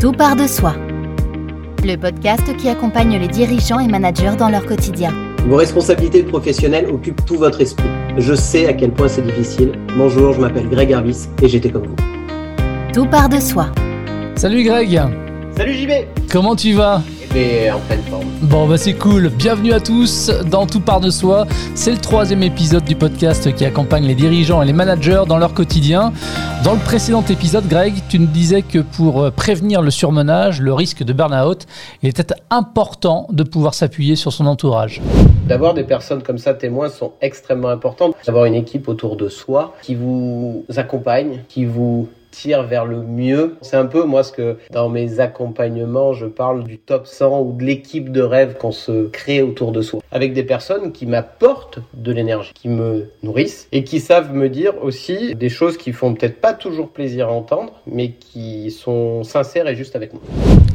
Tout part de soi. Le podcast qui accompagne les dirigeants et managers dans leur quotidien. Vos responsabilités professionnelles occupent tout votre esprit. Je sais à quel point c'est difficile. Bonjour, je m'appelle Greg Harvis et j'étais comme vous. Tout part de soi. Salut Greg Salut JB Comment tu vas? Et en pleine forme. Bon bah c'est cool, bienvenue à tous dans Tout part de soi. C'est le troisième épisode du podcast qui accompagne les dirigeants et les managers dans leur quotidien. Dans le précédent épisode, Greg, tu nous disais que pour euh, prévenir le surmenage, le risque de burn-out, il était important de pouvoir s'appuyer sur son entourage. D'avoir des personnes comme ça témoins sont extrêmement importantes. D'avoir une équipe autour de soi qui vous accompagne, qui vous tire vers le mieux. C'est un peu moi ce que dans mes accompagnements, je parle du top 100 ou de l'équipe de rêve qu'on se crée autour de soi. Avec des personnes qui m'apportent de l'énergie, qui me nourrissent et qui savent me dire aussi des choses qui font peut-être pas toujours plaisir à entendre, mais qui sont sincères et justes avec moi.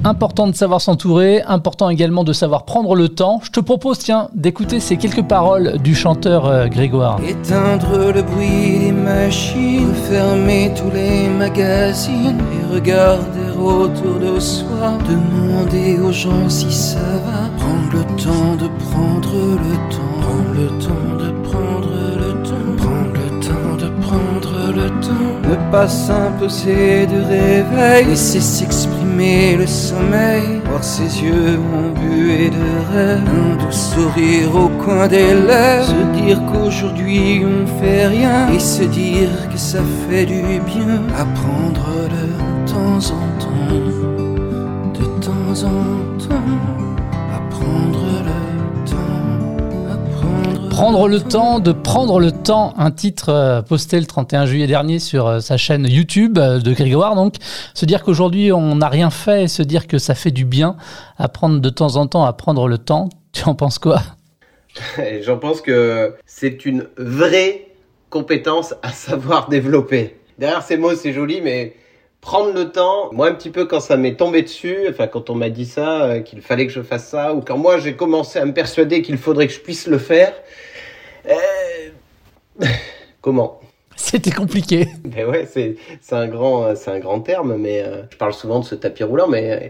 Important de savoir s'entourer, important également de savoir prendre le temps. Je te propose, tiens, d'écouter ces quelques paroles du chanteur euh, Grégoire. Éteindre le bruit des machines, fermer tous les magazines et regarder autour de soi. Demander aux gens si ça va. Prendre le temps de prendre le temps. Prendre le temps de le temps. Ne pas s'imposer de réveil. Laisser s'exprimer le sommeil. Voir ses yeux embués de rêve. Un doux sourire au coin des lèvres. Se dire qu'aujourd'hui on fait rien. Et se dire que ça fait du bien. Apprendre de temps en temps. De temps en temps. Prendre le temps de prendre le temps, un titre euh, posté le 31 juillet dernier sur euh, sa chaîne YouTube euh, de Grégoire. Donc, se dire qu'aujourd'hui on n'a rien fait et se dire que ça fait du bien, apprendre de temps en temps à prendre le temps. Tu en penses quoi? J'en pense que c'est une vraie compétence à savoir développer. Derrière ces mots, c'est joli, mais prendre le temps, moi un petit peu quand ça m'est tombé dessus, enfin quand on m'a dit ça, qu'il fallait que je fasse ça, ou quand moi j'ai commencé à me persuader qu'il faudrait que je puisse le faire, euh, comment? C'était compliqué. Ben ouais, c'est un grand un grand terme, mais euh, je parle souvent de ce tapis roulant, mais euh,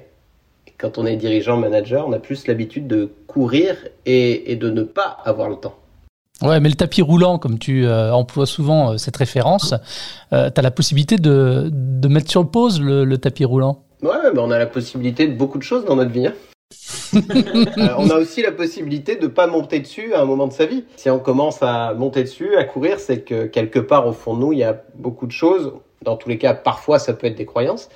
quand on est dirigeant manager, on a plus l'habitude de courir et, et de ne pas avoir le temps. Ouais, mais le tapis roulant, comme tu euh, emploies souvent euh, cette référence, euh, tu as la possibilité de, de mettre sur pause le, le tapis roulant? Ouais, ben on a la possibilité de beaucoup de choses dans notre vie. hein. Euh, on a aussi la possibilité de pas monter dessus à un moment de sa vie. Si on commence à monter dessus, à courir, c'est que quelque part au fond de nous, il y a beaucoup de choses. Dans tous les cas, parfois ça peut être des croyances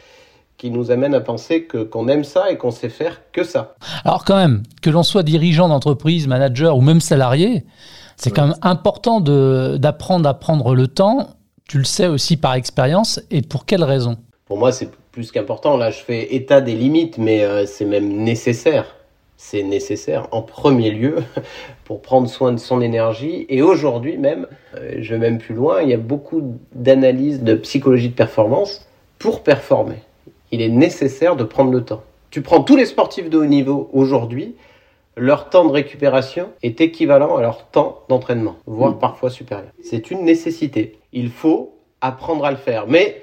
qui nous amènent à penser que qu'on aime ça et qu'on sait faire que ça. Alors quand même, que l'on soit dirigeant d'entreprise, manager ou même salarié, c'est quand même important d'apprendre à prendre le temps. Tu le sais aussi par expérience. Et pour quelle raison? Pour moi, c'est plus qu'important. Là, je fais état des limites, mais euh, c'est même nécessaire. C'est nécessaire en premier lieu pour prendre soin de son énergie. Et aujourd'hui même, euh, je vais même plus loin, il y a beaucoup d'analyses de psychologie de performance pour performer. Il est nécessaire de prendre le temps. Tu prends tous les sportifs de haut niveau aujourd'hui, leur temps de récupération est équivalent à leur temps d'entraînement, voire parfois supérieur. C'est une nécessité. Il faut apprendre à le faire. Mais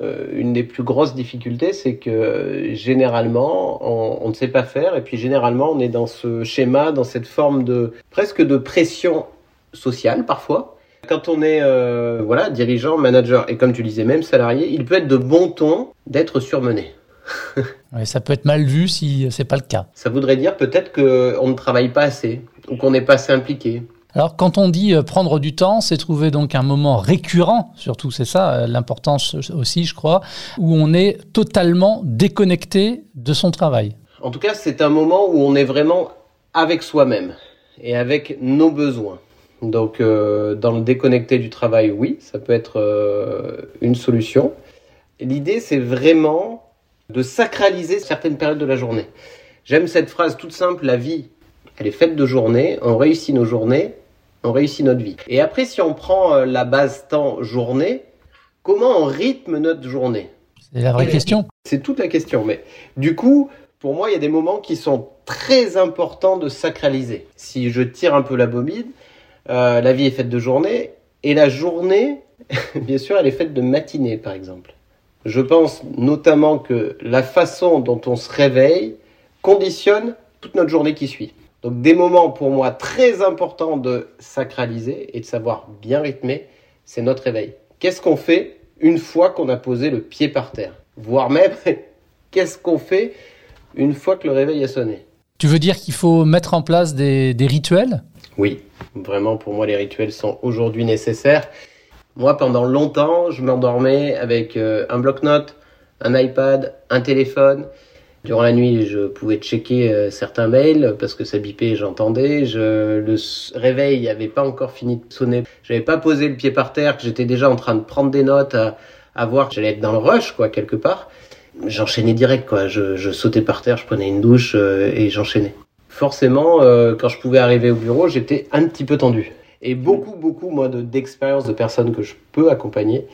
une des plus grosses difficultés, c'est que euh, généralement, on, on ne sait pas faire, et puis généralement, on est dans ce schéma, dans cette forme de presque de pression sociale parfois. Quand on est euh, voilà dirigeant, manager et comme tu disais même salarié, il peut être de bon ton d'être surmené. Ouais, Ça peut être mal vu si c'est pas le cas. Ça voudrait dire peut-être qu'on ne travaille pas assez ou qu'on n'est pas assez impliqué. Alors quand on dit euh, prendre du temps, c'est trouver donc un moment récurrent, surtout c'est ça euh, l'importance aussi je crois, où on est totalement déconnecté de son travail. En tout cas, c'est un moment où on est vraiment avec soi-même et avec nos besoins. Donc, euh, dans le déconnecté du travail, oui, ça peut être euh, une solution. L'idée, c'est vraiment de sacraliser certaines périodes de la journée. J'aime cette phrase toute simple, la vie, elle est faite de journées, on réussit nos journées, on réussit notre vie. Et après, si on prend euh, la base temps journée, comment on rythme notre journée? C'est la vraie Et- question. c'est toute la question. Mais du coup, pour moi, il y a des moments qui sont très importants de sacraliser. Si je tire un peu la bobine, euh, la vie est faite de journée, et la journée, bien sûr, elle est faite de matinée, par exemple. Je pense notamment que la façon dont on se réveille conditionne toute notre journée qui suit. Donc des moments pour moi très importants de sacraliser et de savoir bien rythmer, c'est notre réveil. Qu'est-ce qu'on fait une fois qu'on a posé le pied par terre? Voire même, qu'est-ce qu'on fait une fois que le réveil a sonné? Tu veux dire qu'il faut mettre en place des, des rituels? Oui, vraiment pour moi les rituels sont aujourd'hui nécessaires. Moi pendant longtemps je m'endormais avec euh, un bloc-notes, un iPad, un téléphone. Durant la nuit, je pouvais checker euh, certains mails parce que ça bipait, j'entendais. Je, le réveil n'avait pas encore fini de sonner. J'avais pas posé le pied par terre, que j'étais déjà en train de prendre des notes, à, voir que j'allais être dans le rush, quoi, quelque part. J'enchaînais direct, quoi. Je, sautais par terre, je prenais une douche euh, et j'enchaînais. Forcément, euh, quand je pouvais arriver au bureau, j'étais un petit peu tendu. Et beaucoup, beaucoup, moi, d'expériences de, personnes que je peux accompagner,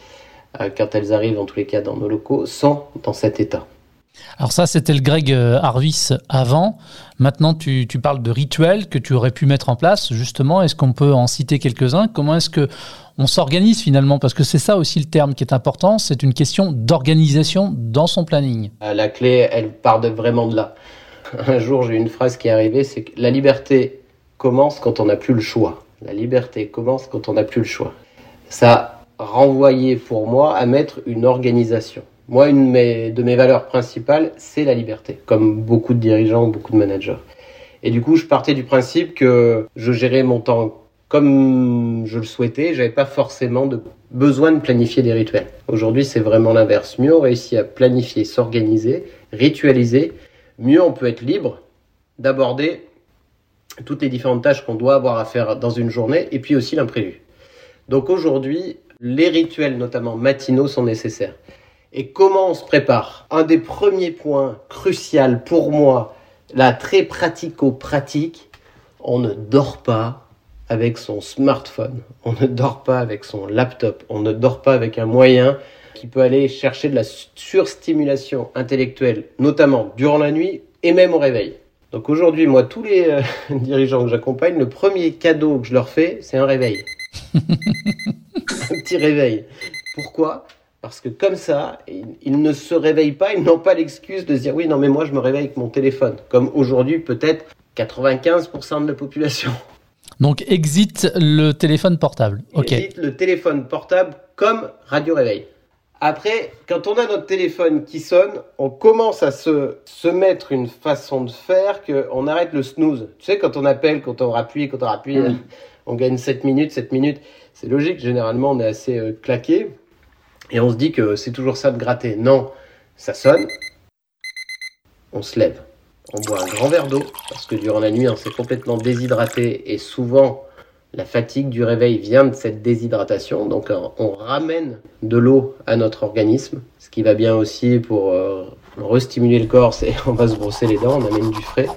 quand elles arrivent, en tous les cas, dans nos locaux, sont dans cet état. Alors ça, c'était le Greg Harvis avant. Maintenant, tu, parles de rituels que tu aurais pu mettre en place. Justement, est-ce qu'on peut en citer quelques-uns? Comment est-ce que on s'organise finalement? Parce que c'est ça aussi le terme qui est important. C'est une question d'organisation dans son planning. La clé, elle part de, vraiment de là. Un jour, j'ai une phrase qui est arrivée, c'est que la liberté commence quand on n'a plus le choix. La liberté commence quand on n'a plus le choix. Ça renvoyé pour moi à mettre une organisation. Moi, une de mes, valeurs principales, c'est la liberté, comme beaucoup de dirigeants, beaucoup de managers. Et du coup, je partais du principe que je gérais mon temps comme je le souhaitais, j'avais pas forcément de besoin de planifier des rituels. Aujourd'hui, c'est vraiment l'inverse. Mieux on réussit à planifier, s'organiser, ritualiser, mieux on peut être libre d'aborder toutes les différentes tâches qu'on doit avoir à faire dans une journée et puis aussi l'imprévu. Donc aujourd'hui, les rituels, notamment matinaux, sont nécessaires. Et comment on se prépare? Un des premiers points cruciaux pour moi, là très pratico-pratique, on ne dort pas avec son smartphone, on ne dort pas avec son laptop, on ne dort pas avec un moyen qui peut aller chercher de la surstimulation intellectuelle, notamment durant la nuit et même au réveil. Donc aujourd'hui, moi, tous les euh, dirigeants que j'accompagne, le premier cadeau que je leur fais, c'est un réveil. un petit réveil. Pourquoi? Parce que comme ça, ils ne se réveillent pas, ils n'ont pas l'excuse de se dire oui, non, mais moi, je me réveille avec mon téléphone. Comme aujourd'hui, peut-être 95% de la population. Donc, exit le téléphone portable. Exit le téléphone portable comme radio réveil. Après, quand on a notre téléphone qui sonne, on commence à se, se mettre une façon de faire qu'on arrête le snooze. Tu sais, quand on appelle, quand on rappuie, quand on rappuie, mmh. on gagne 7 minutes, 7 minutes. C'est logique, généralement, on est assez euh, claqué. Et on se dit que c'est toujours ça de gratter. Non, ça sonne, on se lève. On boit un grand verre d'eau, parce que durant la nuit, on s'est complètement déshydraté. Et souvent, la fatigue du réveil vient de cette déshydratation, donc on ramène de l'eau à notre organisme, ce qui va bien aussi pour euh, restimuler le corps, c'est on va se brosser les dents, on amène du frais.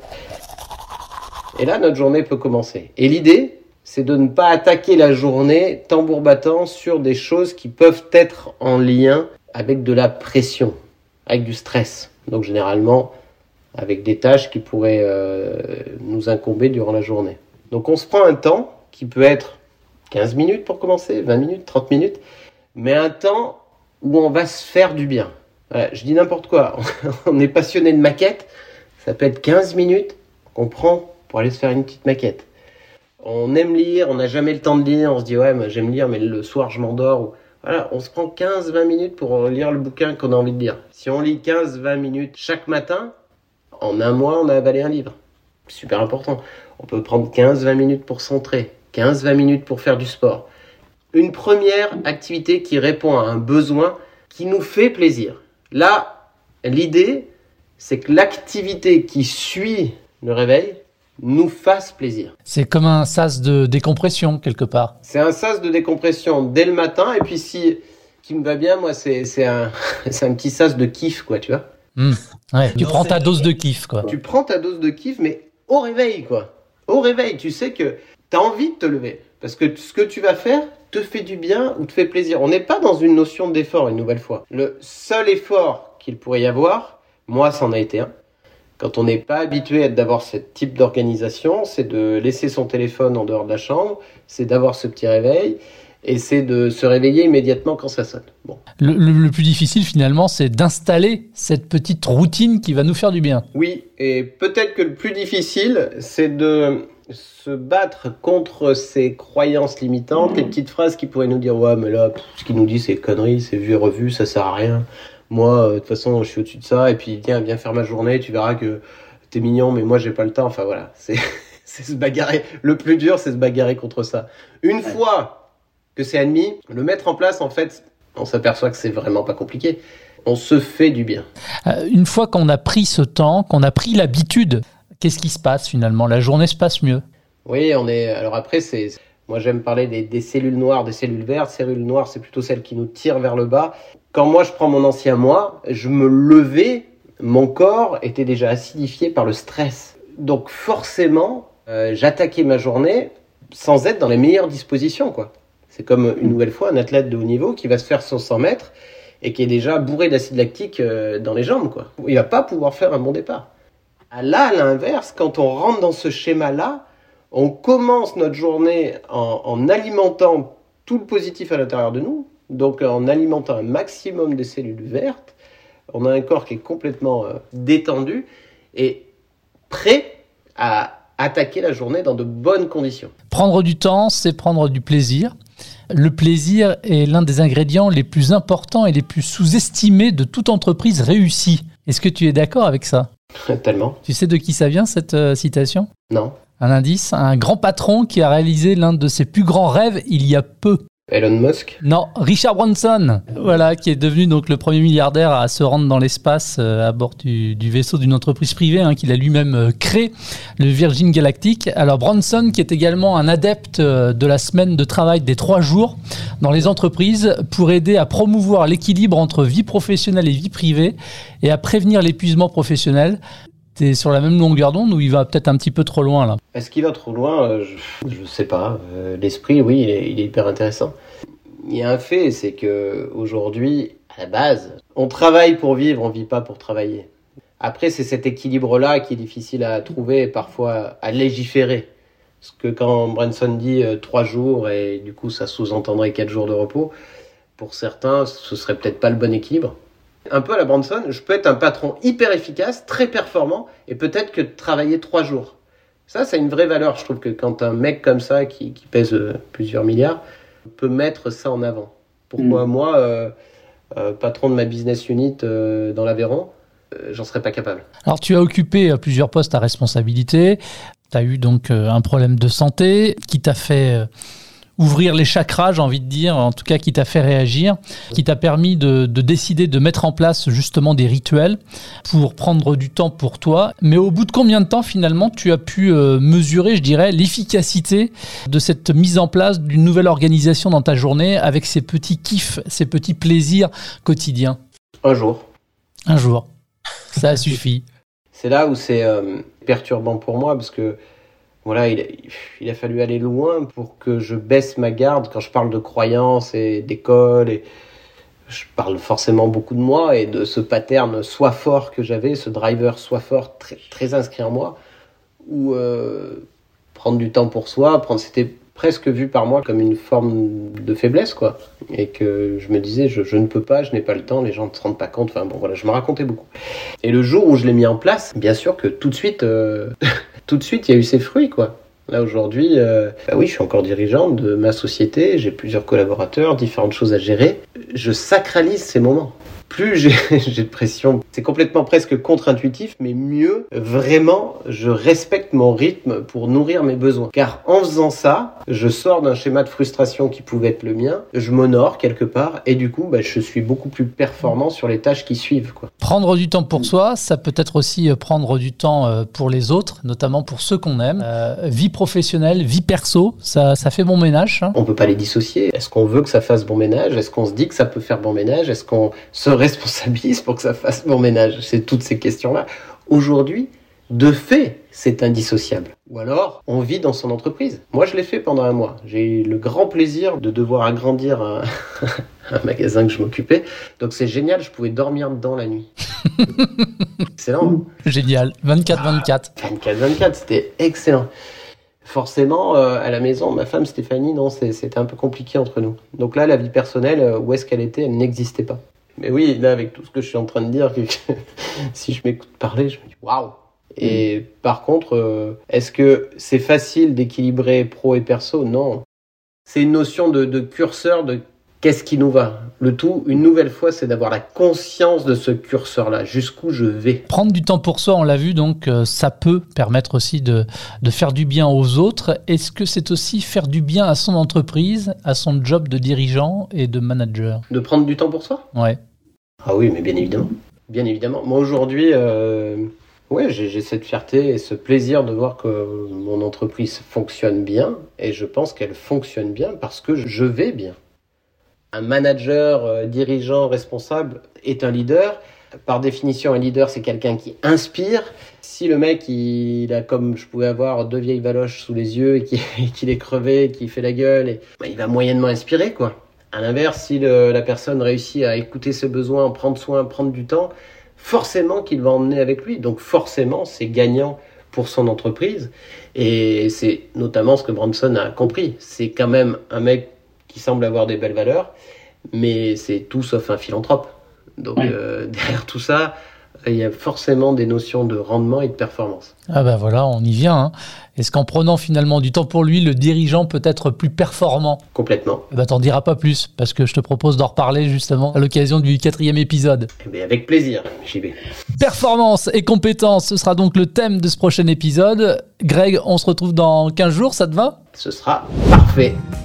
Et là, notre journée peut commencer. Et l'idée, c'est de ne pas attaquer la journée tambour battant sur des choses qui peuvent être en lien avec de la pression, avec du stress. Donc généralement, avec des tâches qui pourraient euh, nous incomber durant la journée. Donc on se prend un temps qui peut être 15 minutes pour commencer, 20 minutes, 30 minutes, mais un temps où on va se faire du bien. Je dis n'importe quoi. on est passionné de maquette, ça peut être 15 minutes qu'on prend pour aller se faire une petite maquette. On aime lire, on n'a jamais le temps de lire, on se dit ouais, j'aime lire, mais le soir je m'endors. Voilà, on se prend 15-20 minutes pour lire le bouquin qu'on a envie de lire. Si on lit 15-20 minutes chaque matin, en un mois, on a avalé un livre. Super important. On peut prendre 15-20 minutes pour centrer. 15-20 minutes pour faire du sport. Une première activité qui répond à un besoin qui nous fait plaisir. Là, l'idée, c'est que l'activité qui suit le réveil nous fasse plaisir. C'est comme un sas de décompression quelque part. C'est un sas de décompression dès le matin et puis si qui me va bien, moi c'est un, un petit sas de kiff quoi, tu vois. Mmh. Ouais, tu non, prends ta dose de kiff quoi. Tu prends ta dose de kiff mais au réveil quoi. Au réveil, tu sais que tu as envie de te lever. Parce que ce que tu vas faire te fait du bien ou te fait plaisir. On n'est pas dans une notion d'effort, une nouvelle fois. Le seul effort qu'il pourrait y avoir, moi, c'en a été un. Quand on n'est pas habitué d'avoir ce type d'organisation, c'est de laisser son téléphone en dehors de la chambre, c'est d'avoir ce petit réveil et c'est de se réveiller immédiatement quand ça sonne. Bon. Le, le- le plus difficile finalement, c'est d'installer cette petite routine qui va nous faire du bien. Oui, et peut-être que le plus difficile, c'est de se battre contre ces croyances limitantes, les petites phrases qui pourraient nous dire ouais mais là pff, ce qu'il nous dit c'est conneries, c'est vu et revu, ça sert à rien. Moi euh, de toute façon je suis au-dessus de ça et puis tiens viens faire ma journée, tu verras que t'es mignon mais moi j'ai pas le temps. Enfin voilà, c'est c'est se bagarrer. Le plus dur c'est se bagarrer contre ça. Une fois que c'est admis, le mettre en place en fait, on s'aperçoit que c'est vraiment pas compliqué. On se fait du bien. Euh, une fois qu'on a pris ce temps, qu'on a pris l'habitude, qu'est-ce qui se passe finalement? La journée se passe mieux. Oui, on est. Alors après, c'est. Moi, j'aime parler des, cellules noires, des cellules vertes. Cellules noires, c'est plutôt celles qui nous tirent vers le bas. Quand moi, je prends mon ancien moi, je me levais, mon corps était déjà acidifié par le stress. Donc forcément, euh, j'attaquais ma journée sans être dans les meilleures dispositions, quoi. C'est comme une nouvelle fois un athlète de haut niveau qui va se faire son 100 mètres et qui est déjà bourré d'acide lactique euh, dans les jambes, quoi. Il va pas pouvoir faire un bon départ. Là, à l'inverse, quand on rentre dans ce schéma-là, on commence notre journée en, en alimentant tout le positif à l'intérieur de nous, donc en alimentant un maximum de cellules vertes. On a un corps qui est complètement euh, détendu et prêt à attaquer la journée dans de bonnes conditions. Prendre du temps, c'est prendre du plaisir. Le plaisir est l'un des ingrédients les plus importants et les plus sous-estimés de toute entreprise réussie. Est-ce que tu es d'accord avec ça? Tellement. Tu sais de qui ça vient cette euh, citation? Non. Un indice Un grand patron qui a réalisé l'un de ses plus grands rêves il y a peu. Elon Musk. Non, Richard Branson, voilà, qui est devenu donc le premier milliardaire à se rendre dans l'espace euh, à bord du, du vaisseau d'une entreprise privée hein, qu'il a lui-même euh, créé, le Virgin Galactic. Alors Branson, qui est également un adepte euh, de la semaine de travail des trois jours dans les entreprises pour aider à promouvoir l'équilibre entre vie professionnelle et vie privée et à prévenir l'épuisement professionnel. T'es sur la même longueur d'onde ou il va peut-être un petit peu trop loin là Est-ce qu'il va trop loin Euh, Je ne sais pas. Euh, L'esprit, oui, il est, il est hyper intéressant. Il y a un fait, c'est que aujourd'hui, à la base, on travaille pour vivre, on vit pas pour travailler. Après, c'est cet équilibre-là qui est difficile à trouver et parfois à légiférer. Parce que quand Branson dit euh, trois jours et du coup ça sous-entendrait quatre jours de repos, pour certains, ce serait peut-être pas le bon équilibre. Un peu à la Branson, je peux être un patron hyper efficace, très performant, et peut-être que travailler trois jours. Ça, c'est une vraie valeur. Je trouve que quand un mec comme ça, qui, qui pèse euh, plusieurs milliards, peut mettre ça en avant. Pourquoi moi, euh, euh, patron de ma business unit euh, dans l'Aveyron, euh, j'en serais pas capable. Alors, tu as occupé plusieurs postes à responsabilité. Tu as eu donc un problème de santé qui t'a fait euh, ouvrir les chakras, j'ai envie de dire, en tout cas qui t'a fait réagir, qui t'a permis de, de décider de mettre en place justement des rituels pour prendre du temps pour toi. Mais au bout de combien de temps finalement tu as pu euh, mesurer, je dirais, l'efficacité de cette mise en place d'une nouvelle organisation dans ta journée avec ces petits kiffs, ces petits plaisirs quotidiens? Un jour. Un jour. Ça suffit. C'est là où c'est euh, perturbant pour moi parce que voilà, il a, fallu aller loin pour que je baisse ma garde. Quand je parle de croyances et d'école et je parle forcément beaucoup de moi et de ce pattern soit fort que j'avais, ce driver soit fort très, très inscrit en moi où euh, prendre du temps pour soi, prendre c'était presque vu par moi comme une forme de faiblesse quoi et que je me disais je, je ne peux pas, je n'ai pas le temps, les gens ne se rendent pas compte, enfin bon voilà, je me racontais beaucoup. Et le jour où je l'ai mis en place, bien sûr que tout de suite, euh, tout de suite, il y a eu ses fruits, quoi. Là aujourd'hui, euh, bah oui, je suis encore dirigeant de ma société, j'ai plusieurs collaborateurs, différentes choses à gérer. Je sacralise ces moments. Plus j'ai de pression, c'est complètement presque contre-intuitif, mais mieux, vraiment, je respecte mon rythme pour nourrir mes besoins. Car en faisant ça, je sors d'un schéma de frustration qui pouvait être le mien, je m'honore quelque part, et du coup, bah, je suis beaucoup plus performant sur les tâches qui suivent, quoi. Prendre du temps pour soi, ça peut être aussi euh, prendre du temps euh, pour les autres, notamment pour ceux qu'on aime. Euh, vie professionnelle, vie perso, ça, ça fait bon ménage. hein. On peut pas les dissocier. Est-ce qu'on veut que ça fasse bon ménage? Est-ce qu'on se dit que ça peut faire bon ménage? Est-ce qu'on se responsabilise pour que ça fasse bon ménage C'est toutes ces questions-là. Aujourd'hui, de fait, c'est indissociable. Ou alors, on vit dans son entreprise. Moi, je l'ai fait pendant un mois. J'ai eu le grand plaisir de devoir agrandir un, un magasin que je m'occupais. Donc c'est génial, je pouvais dormir dedans la nuit. Excellent. Génial, 24-24. 24-24, c'était excellent. forcément, euh, à la maison, ma femme Stéphanie, non, c'était un peu compliqué entre nous. Donc là, la vie personnelle, euh, où est-ce qu'elle était Elle n'existait pas. Mais oui, là, avec tout ce que je suis en train de dire, si je m'écoute parler, je me dis waouh Et par contre, euh, est-ce que c'est facile d'équilibrer pro et perso? Non. C'est une notion de, de curseur de qu'est-ce qui nous va Le tout, une nouvelle fois, c'est d'avoir la conscience de ce curseur-là, jusqu'où je vais. Prendre du temps pour soi, on l'a vu, donc euh, ça peut permettre aussi de, de faire du bien aux autres. Est-ce que c'est aussi faire du bien à son entreprise, à son job de dirigeant et de manager? De prendre du temps pour soi? Ouais. Ah oui, mais bien évidemment. Bien évidemment. Moi aujourd'hui, euh, ouais, j'ai cette fierté et ce plaisir de voir que mon entreprise fonctionne bien. Et je pense qu'elle fonctionne bien parce que je vais bien un manager, euh, dirigeant, responsable est un leader. Par définition, un leader, c'est quelqu'un qui inspire. Si le mec, il a comme je pouvais avoir deux vieilles valoches sous les yeux et qu'il est crevé, qui fait la gueule, et, bah, il va moyennement inspirer, quoi. À l'inverse, si la personne réussit à écouter ses besoins, prendre soin, prendre du temps, forcément qu'il va emmener avec lui. Donc forcément, c'est gagnant pour son entreprise. Et c'est notamment ce que Branson a compris. C'est quand même un mec qui semble avoir des belles valeurs, mais c'est tout sauf un philanthrope. Donc euh, derrière tout ça, il y a forcément des notions de rendement et de performance. Ah ben voilà, on y vient. Hein. Est-ce qu'en prenant finalement du temps pour lui, le dirigeant peut être plus performant? Complètement. Eh ben t'en diras pas plus, parce que je te propose d'en reparler justement à l'occasion du quatrième épisode. Eh ben avec plaisir, JB. Performance et compétence, ce sera donc le thème de ce prochain épisode. Greg, on se retrouve dans 15 jours, ça te va? Ce sera parfait.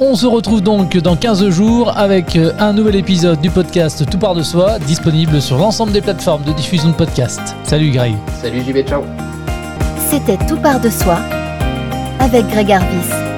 On se retrouve donc dans 15 jours avec un nouvel épisode du podcast Tout part de soi, disponible sur l'ensemble des plateformes de diffusion de podcasts. Salut Greg. Salut JB, ciao. C'était Tout part de soi avec Greg Arbis.